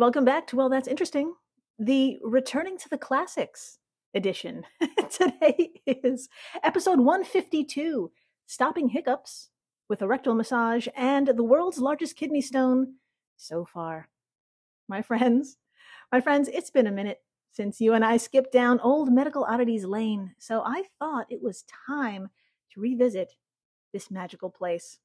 Welcome back to Well, That's Interesting, the Returning to the Classics edition. Today is episode 152 Stopping Hiccups with a Rectal Massage and the World's Largest Kidney Stone so far. My friends, my friends, it's been a minute since you and I skipped down old medical oddities lane, so I thought it was time to revisit this magical place.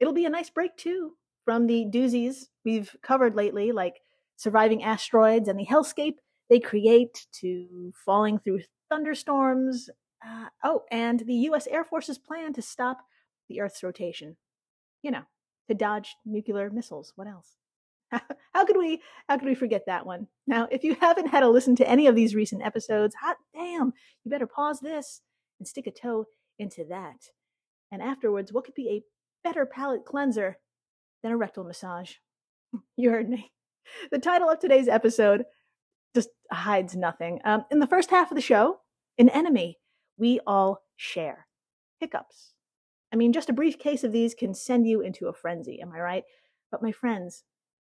It'll be a nice break, too, from the doozies we've covered lately, like surviving asteroids and the hellscape they create to falling through thunderstorms. Uh, oh, and the U.S. Air Force's plan to stop the Earth's rotation. You know, to dodge nuclear missiles. What else? how could we how could we forget that one now if you haven't had a listen to any of these recent episodes hot damn you better pause this and stick a toe into that and afterwards what could be a better palate cleanser than a rectal massage you heard me the title of today's episode just hides nothing. Um, in the first half of the show, an enemy we all share hiccups. I mean, just a brief case of these can send you into a frenzy, am I right? But my friends,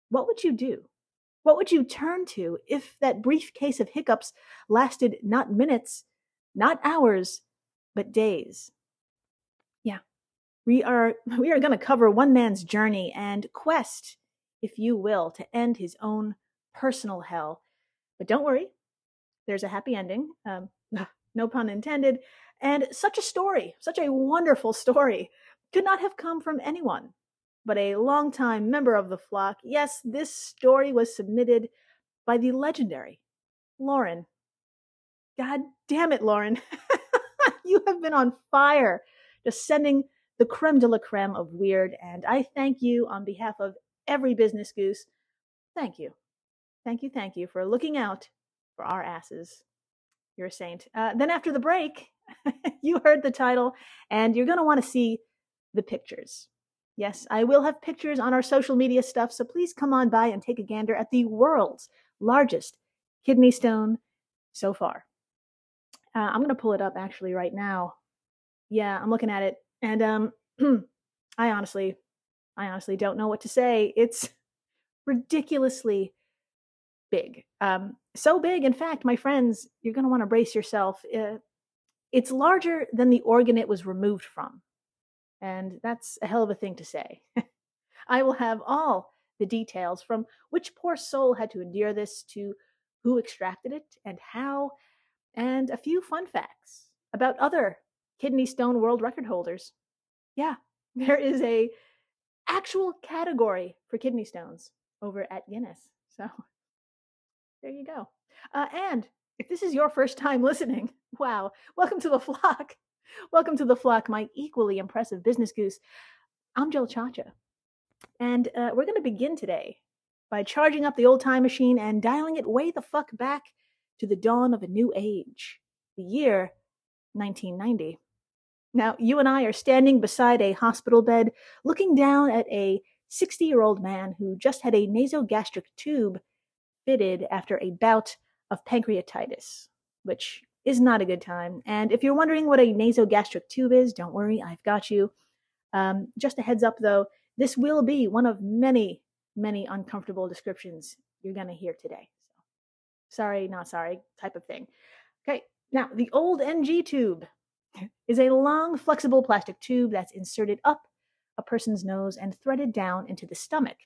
what would you do? What would you turn to if that brief case of hiccups lasted not minutes, not hours, but days? Yeah. We are we are going to cover one man's journey and quest if you will, to end his own personal hell. But don't worry, there's a happy ending. Um, no pun intended. And such a story, such a wonderful story, could not have come from anyone but a longtime member of the flock. Yes, this story was submitted by the legendary Lauren. God damn it, Lauren. you have been on fire, just sending the creme de la creme of weird. And I thank you on behalf of every business goose. Thank you. Thank you, thank you for looking out for our asses. You're a saint. Uh, then after the break, you heard the title, and you're going to want to see the pictures. Yes, I will have pictures on our social media stuff, so please come on by and take a gander at the world's largest kidney stone so far. Uh, I'm going to pull it up actually right now. Yeah, I'm looking at it, and um, I honestly, I honestly don't know what to say. It's ridiculously big. Um, so big, in fact, my friends, you're going to want to brace yourself. Uh, it's larger than the organ it was removed from. And that's a hell of a thing to say. I will have all the details from which poor soul had to endure this to who extracted it and how, and a few fun facts about other kidney stone world record holders. Yeah, there is a actual category for kidney stones over at Guinness. So there you go. Uh, and if this is your first time listening, wow, welcome to the flock. Welcome to the flock, my equally impressive business goose. I'm Jill Chacha. And uh, we're going to begin today by charging up the old time machine and dialing it way the fuck back to the dawn of a new age, the year 1990. Now, you and I are standing beside a hospital bed, looking down at a 60 year old man who just had a nasogastric tube fitted after a bout of pancreatitis, which is not a good time. And if you're wondering what a nasogastric tube is, don't worry, I've got you. Um, just a heads up though, this will be one of many, many uncomfortable descriptions you're going to hear today. So, sorry, not sorry, type of thing. Okay, now the old NG tube is a long, flexible plastic tube that's inserted up a person's nose and threaded down into the stomach.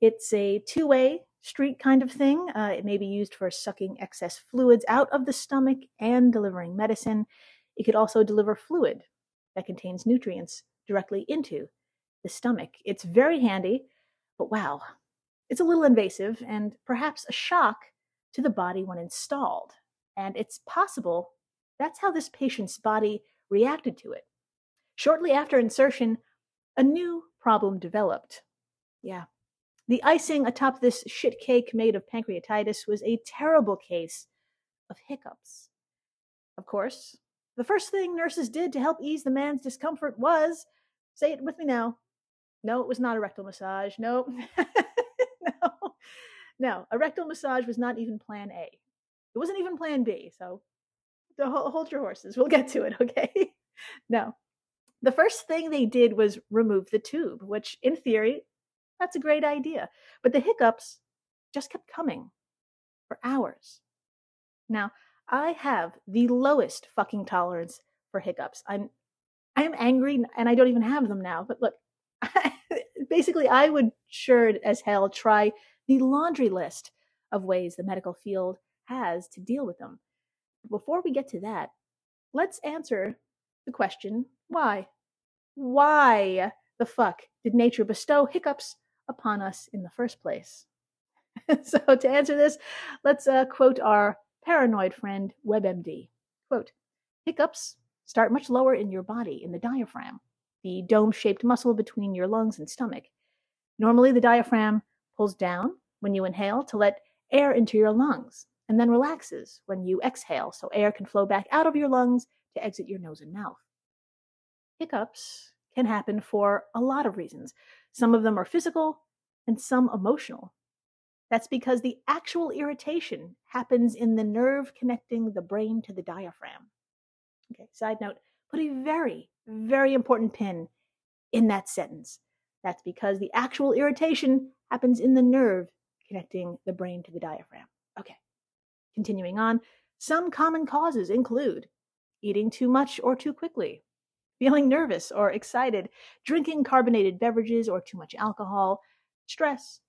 It's a two way street kind of thing. Uh, it may be used for sucking excess fluids out of the stomach and delivering medicine. It could also deliver fluid that contains nutrients directly into the stomach. It's very handy, but wow, it's a little invasive and perhaps a shock to the body when installed. And it's possible that's how this patient's body reacted to it. Shortly after insertion, a new problem developed. Yeah. The icing atop this shit cake made of pancreatitis was a terrible case of hiccups. Of course, the first thing nurses did to help ease the man's discomfort was say it with me now. No, it was not a rectal massage. No. no. No, a rectal massage was not even plan A. It wasn't even plan B. So hold your horses. We'll get to it, okay? no. The first thing they did was remove the tube, which in theory, that's a great idea. But the hiccups just kept coming for hours. Now, I have the lowest fucking tolerance for hiccups. I'm I'm angry and I don't even have them now. But look, basically I would sure as hell try the laundry list of ways the medical field has to deal with them. Before we get to that, let's answer the question why? Why the fuck did nature bestow hiccups upon us in the first place? so, to answer this, let's uh, quote our paranoid friend WebMD. Quote, hiccups start much lower in your body, in the diaphragm, the dome shaped muscle between your lungs and stomach. Normally, the diaphragm pulls down when you inhale to let air into your lungs, and then relaxes when you exhale so air can flow back out of your lungs to exit your nose and mouth. Hiccups can happen for a lot of reasons. Some of them are physical and some emotional. That's because the actual irritation happens in the nerve connecting the brain to the diaphragm. Okay, side note, put a very, very important pin in that sentence. That's because the actual irritation happens in the nerve connecting the brain to the diaphragm. Okay, continuing on, some common causes include eating too much or too quickly, feeling nervous or excited, drinking carbonated beverages or too much alcohol, stress,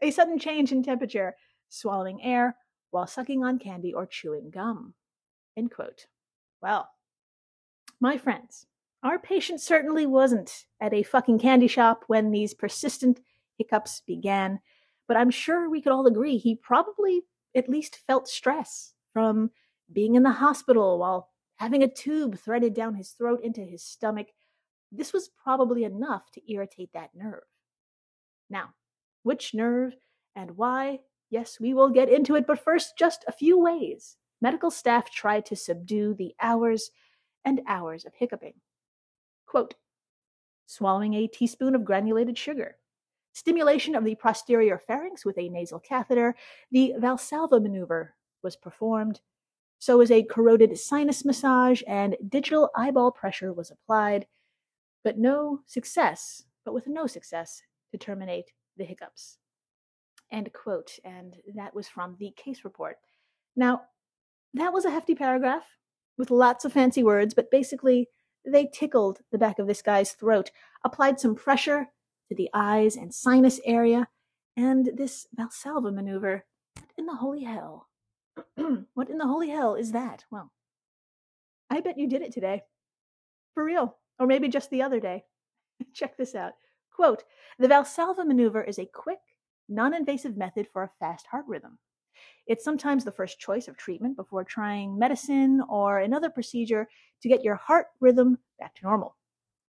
a sudden change in temperature, swallowing air while sucking on candy or chewing gum. End quote. Well, my friends, our patient certainly wasn't at a fucking candy shop when these persistent hiccups began, but I'm sure we could all agree he probably at least felt stress from being in the hospital while having a tube threaded down his throat into his stomach. This was probably enough to irritate that nerve. Now, which nerve and why? Yes, we will get into it, but first, just a few ways medical staff tried to subdue the hours and hours of hiccuping. Quote, swallowing a teaspoon of granulated sugar, stimulation of the posterior pharynx with a nasal catheter, the Valsalva maneuver was performed, so was a carotid sinus massage, and digital eyeball pressure was applied, but no success, but with no success to terminate the hiccups. End quote. And that was from the case report. Now, that was a hefty paragraph with lots of fancy words, but basically, they tickled the back of this guy's throat, applied some pressure to the eyes and sinus area, and this Valsalva maneuver. What in the holy hell? what in the holy hell is that? Well, I bet you did it today. For real. Or maybe just the other day. Check this out. Quote The Valsalva maneuver is a quick, non invasive method for a fast heart rhythm. It's sometimes the first choice of treatment before trying medicine or another procedure to get your heart rhythm back to normal.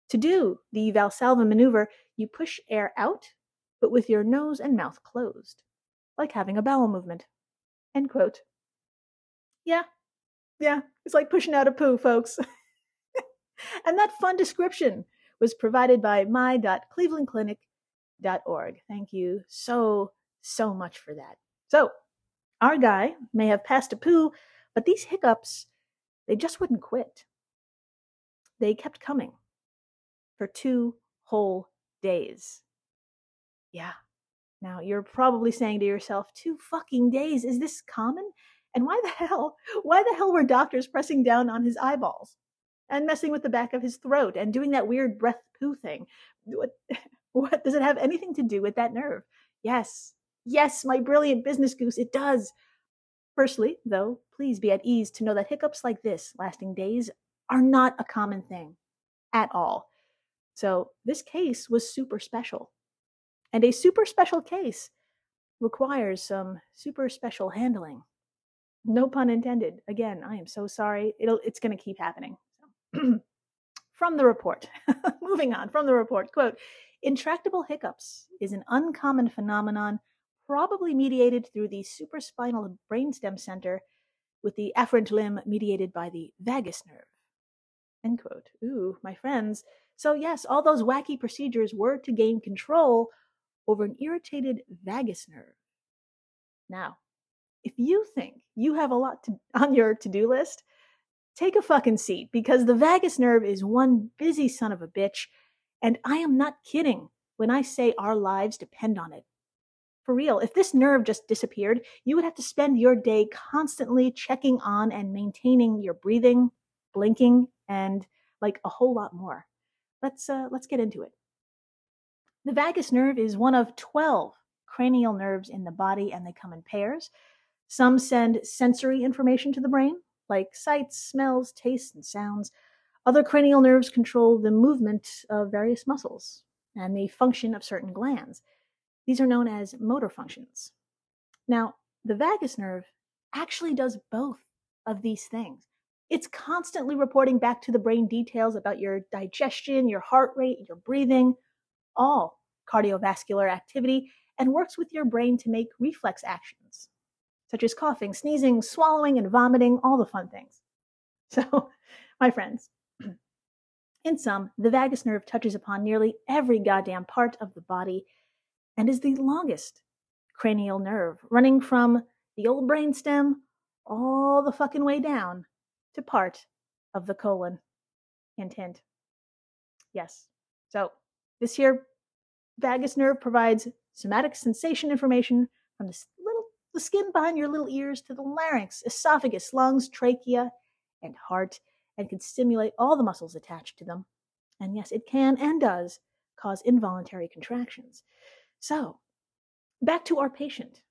To do the Valsalva maneuver, you push air out, but with your nose and mouth closed, like having a bowel movement. End quote. Yeah, yeah, it's like pushing out a poo, folks. and that fun description was provided by my.clevelandclinic.org. Thank you so, so much for that. So, our guy may have passed a poo, but these hiccups, they just wouldn't quit. They kept coming for two whole days. Yeah. Now, you're probably saying to yourself, two fucking days? Is this common? And why the hell, why the hell were doctors pressing down on his eyeballs? and messing with the back of his throat and doing that weird breath poo thing. What, what does it have anything to do with that nerve? Yes, yes, my brilliant business goose, it does. Firstly, though, please be at ease to know that hiccups like this, lasting days, are not a common thing at all. So this case was super special. And a super special case requires some super special handling. No pun intended. Again, I am so sorry. It'll it's going to keep happening. from the report, moving on from the report, quote, intractable hiccups is an uncommon phenomenon probably mediated through the supraspinal brainstem center with the afferent limb mediated by the vagus nerve. End quote. Ooh, my friends. So, yes, all those wacky procedures were to gain control over an irritated vagus nerve. Now, if you think you have a lot to, on your to do list, take a fucking seat because the vagus nerve is one busy son of a bitch. And I am not kidding when I say our lives depend on it. For real, if this nerve just disappeared, you would have to spend your day constantly checking on and maintaining your breathing, blinking, and like a whole lot more. Let's uh, let's get into it. The vagus nerve is one of 12 cranial nerves in the body and they come in pairs. Some send sensory information to the brain, like sights, smells, tastes, and sounds. Other cranial nerves control the movement of various muscles and the function of certain glands. These are known as motor functions. Now, the vagus nerve actually does both of these things. It's constantly reporting back to the brain details about your digestion, your heart rate, your breathing, all cardiovascular activity, and works with your brain to make reflex actions, such as coughing, sneezing, swallowing, and vomiting, all the fun things. So, my friends, in sum, the vagus nerve touches upon nearly every goddamn part of the body and is the longest cranial nerve, running from the old brainstem all the fucking way down to part of the colon. Hint, hint. Yes. So this here vagus nerve provides somatic sensation information from the little the skin behind your little ears to the larynx, esophagus, lungs, trachea, and heart, and can stimulate all the muscles attached to them. And yes, it can and does cause involuntary contractions. So, back to our patient,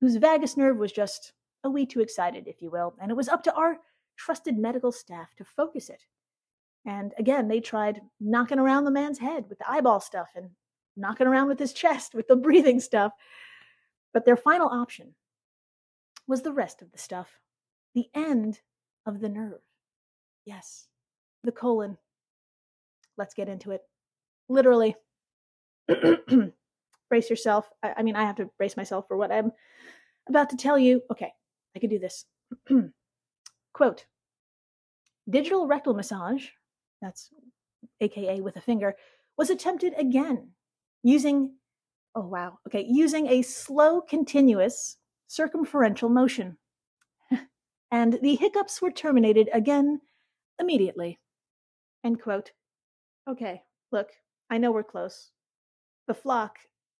whose vagus nerve was just a wee too excited, if you will, and it was up to our trusted medical staff to focus it. And again, they tried knocking around the man's head with the eyeball stuff and knocking around with his chest with the breathing stuff. But their final option was the rest of the stuff, the end of the nerve. Yes, the colon. Let's get into it. Literally. brace yourself. I, I mean, I have to brace myself for what I'm about to tell you. Okay, I can do this. Quote Digital rectal massage, that's AKA with a finger, was attempted again using, oh wow, okay, using a slow, continuous circumferential motion. and the hiccups were terminated again immediately. End quote. Okay, look, I know we're close. The flock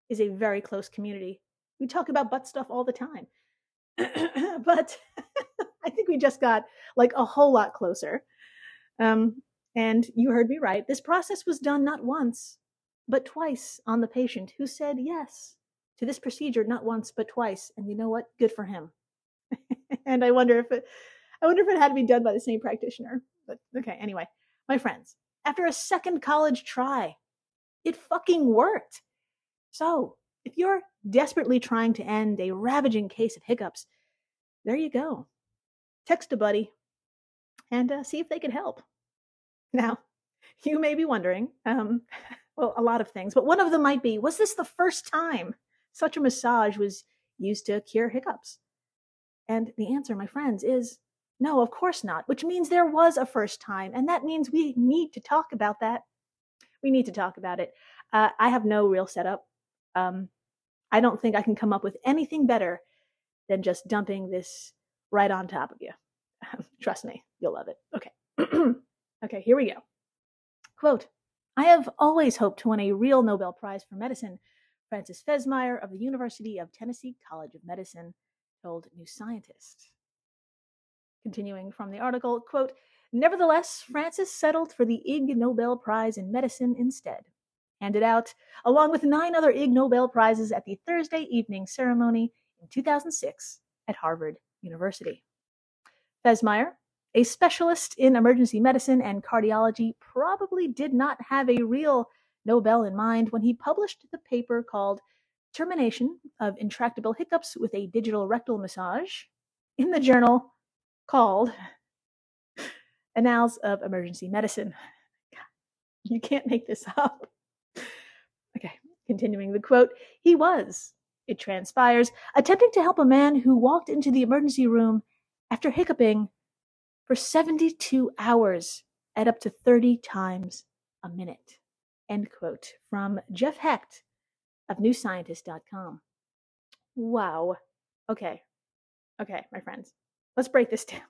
is a very close community. We talk about butt stuff all the time. but I think we just got like a whole lot closer. Um, and you heard me right. This process was done not once, but twice on the patient who said yes to this procedure, not once, but twice. And you know what? Good for him. and I wonder if it, I wonder if it had to be done by the same practitioner. But okay, anyway, my friends, after a second college try, it fucking worked. So, if you're desperately trying to end a ravaging case of hiccups, there you go. Text a buddy and uh, see if they can help. Now, you may be wondering, um, well, a lot of things, but one of them might be was this the first time such a massage was used to cure hiccups? And the answer, my friends, is no, of course not, which means there was a first time. And that means we need to talk about that. We need to talk about it. Uh, I have no real setup um, I don't think I can come up with anything better than just dumping this right on top of you. Trust me, you'll love it. Okay. okay, here we go. Quote I have always hoped to win a real Nobel Prize for Medicine. Francis Fesmire of the University of Tennessee College of Medicine told New Scientist. Continuing from the article, quote, Nevertheless, Francis settled for the Ig Nobel Prize in Medicine instead handed out, along with nine other Ig Nobel Prizes at the Thursday evening ceremony in 2006 at Harvard University. Fesmire, a specialist in emergency medicine and cardiology, probably did not have a real Nobel in mind when he published the paper called Termination of Intractable Hiccups with a Digital Rectal Massage in the journal called Annals of Emergency Medicine. You can't make this up. Okay, continuing the quote, he was, it transpires, attempting to help a man who walked into the emergency room after hiccuping for 72 hours at up to 30 times a minute. End quote from Jeff Hecht of newscientist.com. Wow. Okay. Okay, my friends, let's break this down.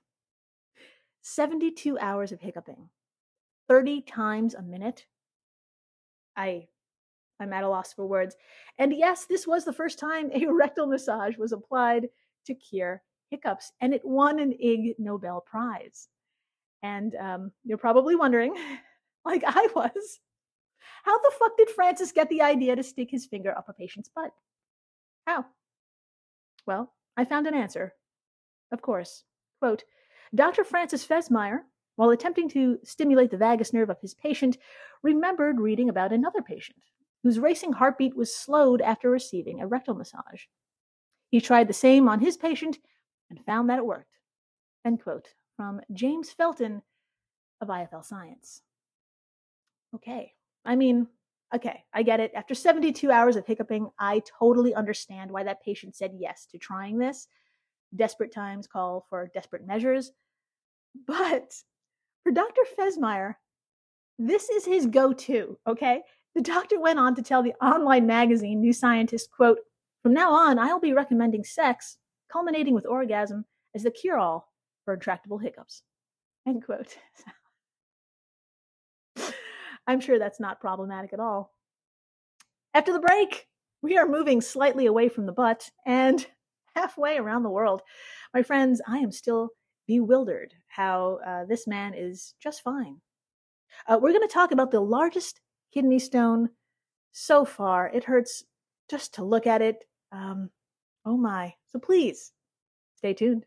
72 hours of hiccuping, 30 times a minute. I I'm at a loss for words. And yes, this was the first time a rectal massage was applied to cure hiccups, and it won an Ig Nobel Prize. And um, you're probably wondering, like I was, how the fuck did Francis get the idea to stick his finger up a patient's butt? How? Well, I found an answer. Of course. Quote Dr. Francis Fesmire, while attempting to stimulate the vagus nerve of his patient, remembered reading about another patient whose racing heartbeat was slowed after receiving a rectal massage. He tried the same on his patient and found that it worked. End quote from James Felton of IFL Science. Okay, I mean, okay, I get it. After 72 hours of hiccuping, I totally understand why that patient said yes to trying this. Desperate times call for desperate measures. But for Dr. Fesmire, this is his go to, okay? The doctor went on to tell the online magazine New Scientist, quote, from now on, I'll be recommending sex, culminating with orgasm, as the cure all for intractable hiccups. End quote. I'm sure that's not problematic at all. After the break, we are moving slightly away from the butt and halfway around the world. My friends, I am still bewildered how uh, this man is just fine. Uh, we're going to talk about the largest kidney stone so far. It hurts just to look at it. Um, oh my. So please stay tuned.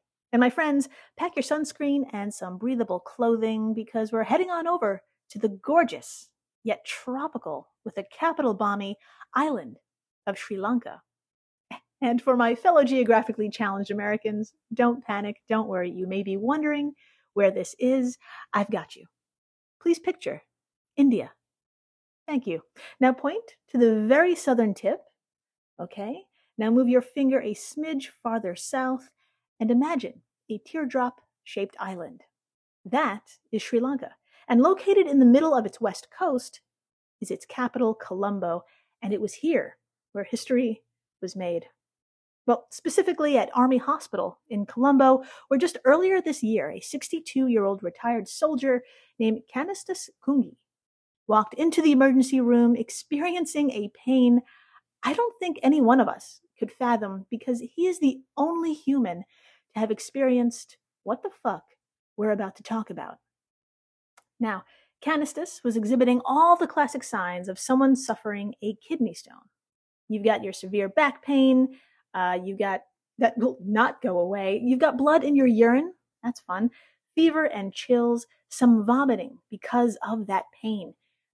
And my friends, pack your sunscreen and some breathable clothing because we're heading on over to the gorgeous, yet tropical, with a capital balmy island of Sri Lanka. And for my fellow geographically challenged Americans, don't panic, don't worry. You may be wondering where this is. I've got you. Please picture India. Thank you. Now point to the very southern tip. Okay. Now move your finger a smidge farther south and imagine a teardrop shaped island. That is Sri Lanka. And located in the middle of its west coast is its capital, Colombo. And it was here where history was made. Well, specifically at Army Hospital in Colombo, where just earlier this year, a 62 year old retired soldier named Canisius Coonghe walked into the emergency room experiencing a pain I don't think any one of us could fathom because he is the only human to have experienced what the fuck we're about to talk about. Now, Canisius was exhibiting all the classic signs of someone suffering a kidney stone. You've got your severe back pain, uh, you got that will not go away. You've got blood in your urine, that's fun, fever and chills, some vomiting because of that pain.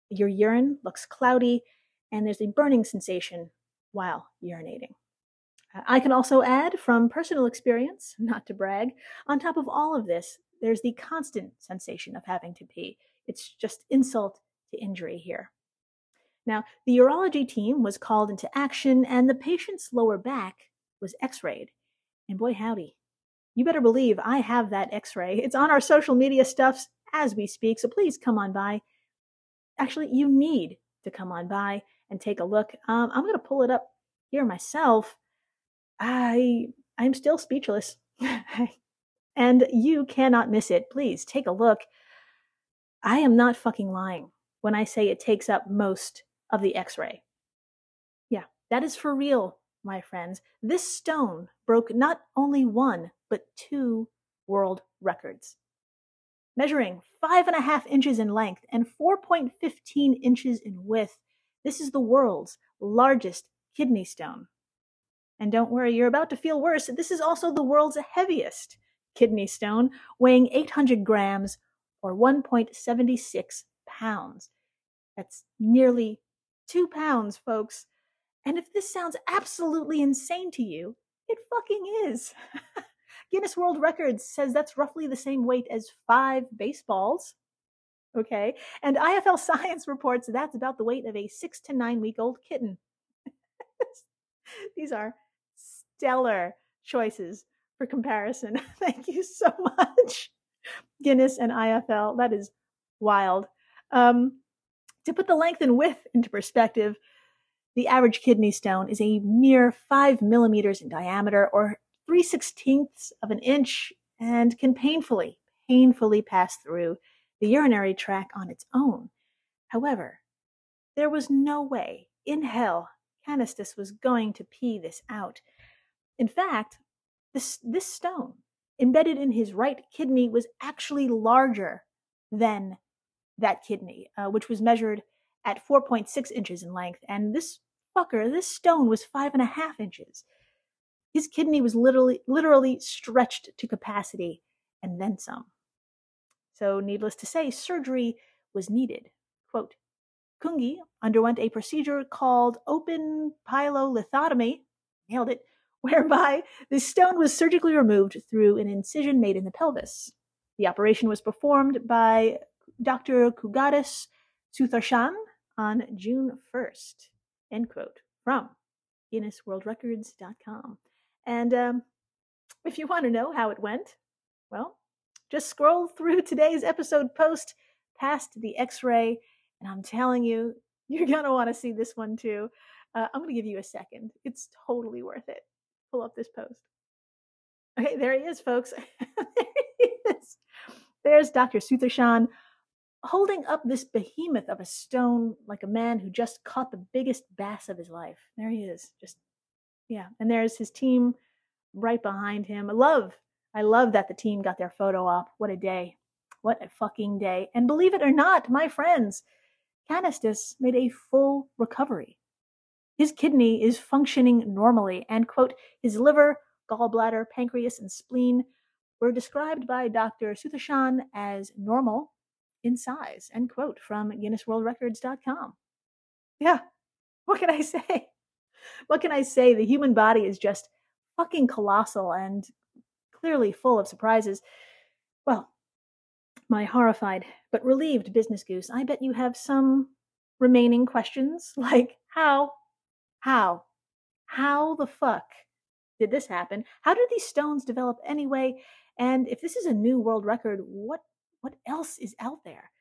Your urine looks cloudy, and there's a burning sensation while urinating. I can also add from personal experience, not to brag, on top of all of this, there's the constant sensation of having to pee. It's just insult to injury here. Now, the urology team was called into action and the patient's lower back was x rayed. And boy, howdy, you better believe I have that x ray. It's on our social media stuffs as we speak, so please come on by. Actually, you need to come on by and take a look. Um, I'm going to pull it up here myself. I I'm still speechless. and you cannot miss it. Please take a look. I am not fucking lying when I say it takes up most of the x-ray. Yeah, that is for real, my friends. This stone broke not only one, but two world records. Measuring five and a half inches in length and 4.15 inches in width, this is the world's largest kidney stone. And don't worry, you're about to feel worse. This is also the world's heaviest kidney stone, weighing 800 grams or 1.76 pounds. That's nearly two pounds, folks. And if this sounds absolutely insane to you, it fucking is. Guinness World Records says that's roughly the same weight as five baseballs. Okay. And IFL Science reports that's about the weight of a six to nine week old kitten. These are stellar choices for comparison. Thank you so much, Guinness and IFL. That is wild. Um, to put the length and width into perspective, the average kidney stone is a mere five millimeters in diameter or three sixteenths of an inch and can painfully, painfully pass through the urinary tract on its own. However, there was no way in hell Canisius was going to pee this out. In fact, this, this stone embedded in his right kidney was actually larger than that kidney, uh, which was measured at 4.6 inches in length. And this fucker, this stone was five and a half inches. His kidney was literally, literally stretched to capacity and then some. So, needless to say, surgery was needed. Quote, Coonghe underwent a procedure called open pyelolithotomy, nailed it, whereby the stone was surgically removed through an incision made in the pelvis. The operation was performed by Dr. Kugadis Sutharshan on June 1st. End quote. From GuinnessWorldRecords.com. And um, if you want to know how it went, well, just scroll through today's episode post past the x ray, and I'm telling you, you're going to want to see this one too. Uh, I'm going to give you a second. It's totally worth it. Pull up this post. Okay, there he is, folks. there he is. There's Dr. Sutharshan holding up this behemoth of a stone like a man who just caught the biggest bass of his life. There he is. Just, yeah. And there's his team right behind him. I love, I love that the team got their photo op. What a day. What a fucking day. And believe it or not, my friends, Canisius made a full recovery. His kidney is functioning normally, and quote, his liver, gallbladder, pancreas, and spleen were described by Dr. Sutharshan as normal in size, end quote, from GuinnessWorldRecords.com. Yeah, what can I say? What can I say? The human body is just fucking colossal and clearly full of surprises. Well, my horrified but relieved business goose, I bet you have some remaining questions like how, how, how the fuck did this happen? How did these stones develop anyway? And if this is a new world record, what what else is out there?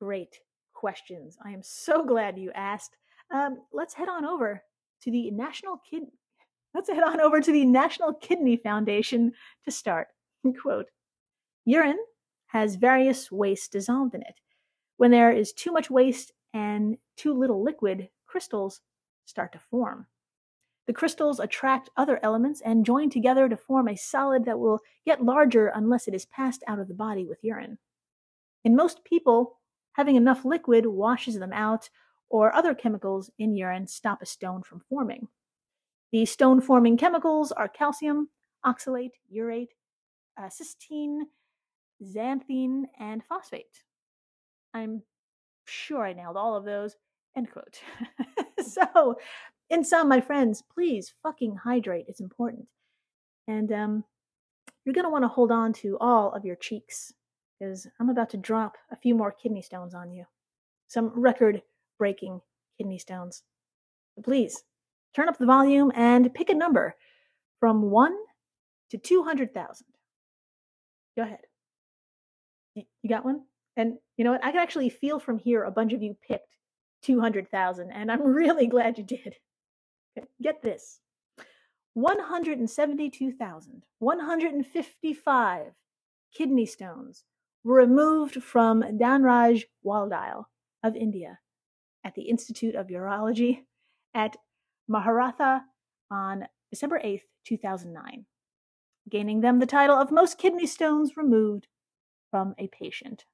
Great questions. I am so glad you asked. Um, let's head on over to the National Kid. Let's head on over to the National Kidney Foundation to start. Quote: Urine has various waste dissolved in it. When there is too much waste and too little liquid, crystals start to form. The crystals attract other elements and join together to form a solid that will get larger unless it is passed out of the body with urine. In most people, having enough liquid washes them out, or other chemicals in urine stop a stone from forming. The stone forming chemicals are calcium, oxalate, urate, uh, cystine, xanthine, and phosphate. I'm sure I nailed all of those. End quote. so in sum, my friends, please fucking hydrate. It's important. And um, you're going to want to hold on to all of your cheeks because I'm about to drop a few more kidney stones on you. Some record breaking kidney stones. Please turn up the volume and pick a number from 1 to 200,000. Go ahead. You got one? And you know what? I can actually feel from here a bunch of you picked 200,000, and I'm really glad you did. Get this 172,155 kidney stones were removed from Danraj Waldile of India at the Institute of Urology at Maharatha on December 8th, 2009, gaining them the title of most kidney stones removed from a patient.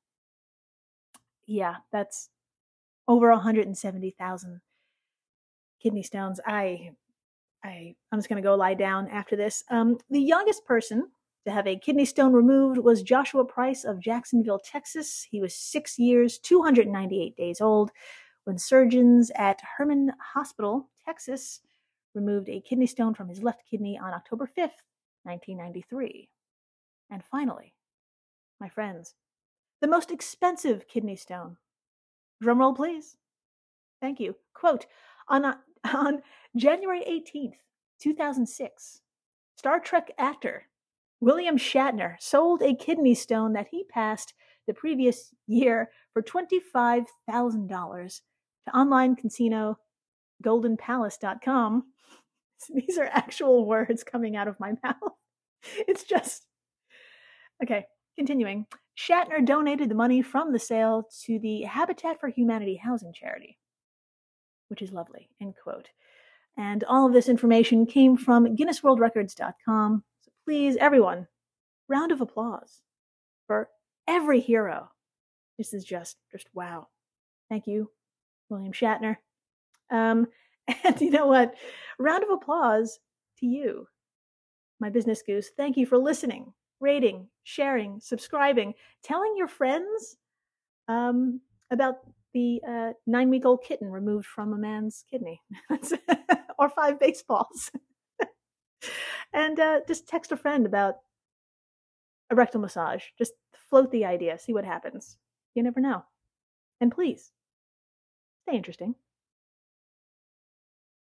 Yeah, that's over 170,000 kidney stones. I, I, I'm just going to go lie down after this. Um, the youngest person to have a kidney stone removed was Joshua Price of Jacksonville, Texas. He was six years, 298 days old when surgeons at Hermann Hospital, Texas, removed a kidney stone from his left kidney on October 5th, 1993. And finally, my friends, the most expensive kidney stone. Drumroll, please. Thank you. Quote on, on January 18th, 2006, Star Trek actor William Shatner sold a kidney stone that he passed the previous year for $25,000 to online casino goldenpalace.com. These are actual words coming out of my mouth. It's just okay. Continuing, Shatner donated the money from the sale to the Habitat for Humanity housing charity, which is lovely. End quote. And all of this information came from GuinnessWorldRecords.com. So please, everyone, round of applause for every hero. This is just, just wow. Thank you, William Shatner. Um, and you know what? Round of applause to you, my business goose. Thank you for listening, rating, sharing, subscribing, telling your friends um, about the uh, nine week old kitten removed from a man's kidney or five baseballs. and uh, just text a friend about a rectal massage. Just float the idea, see what happens. You never know. And please, stay interesting.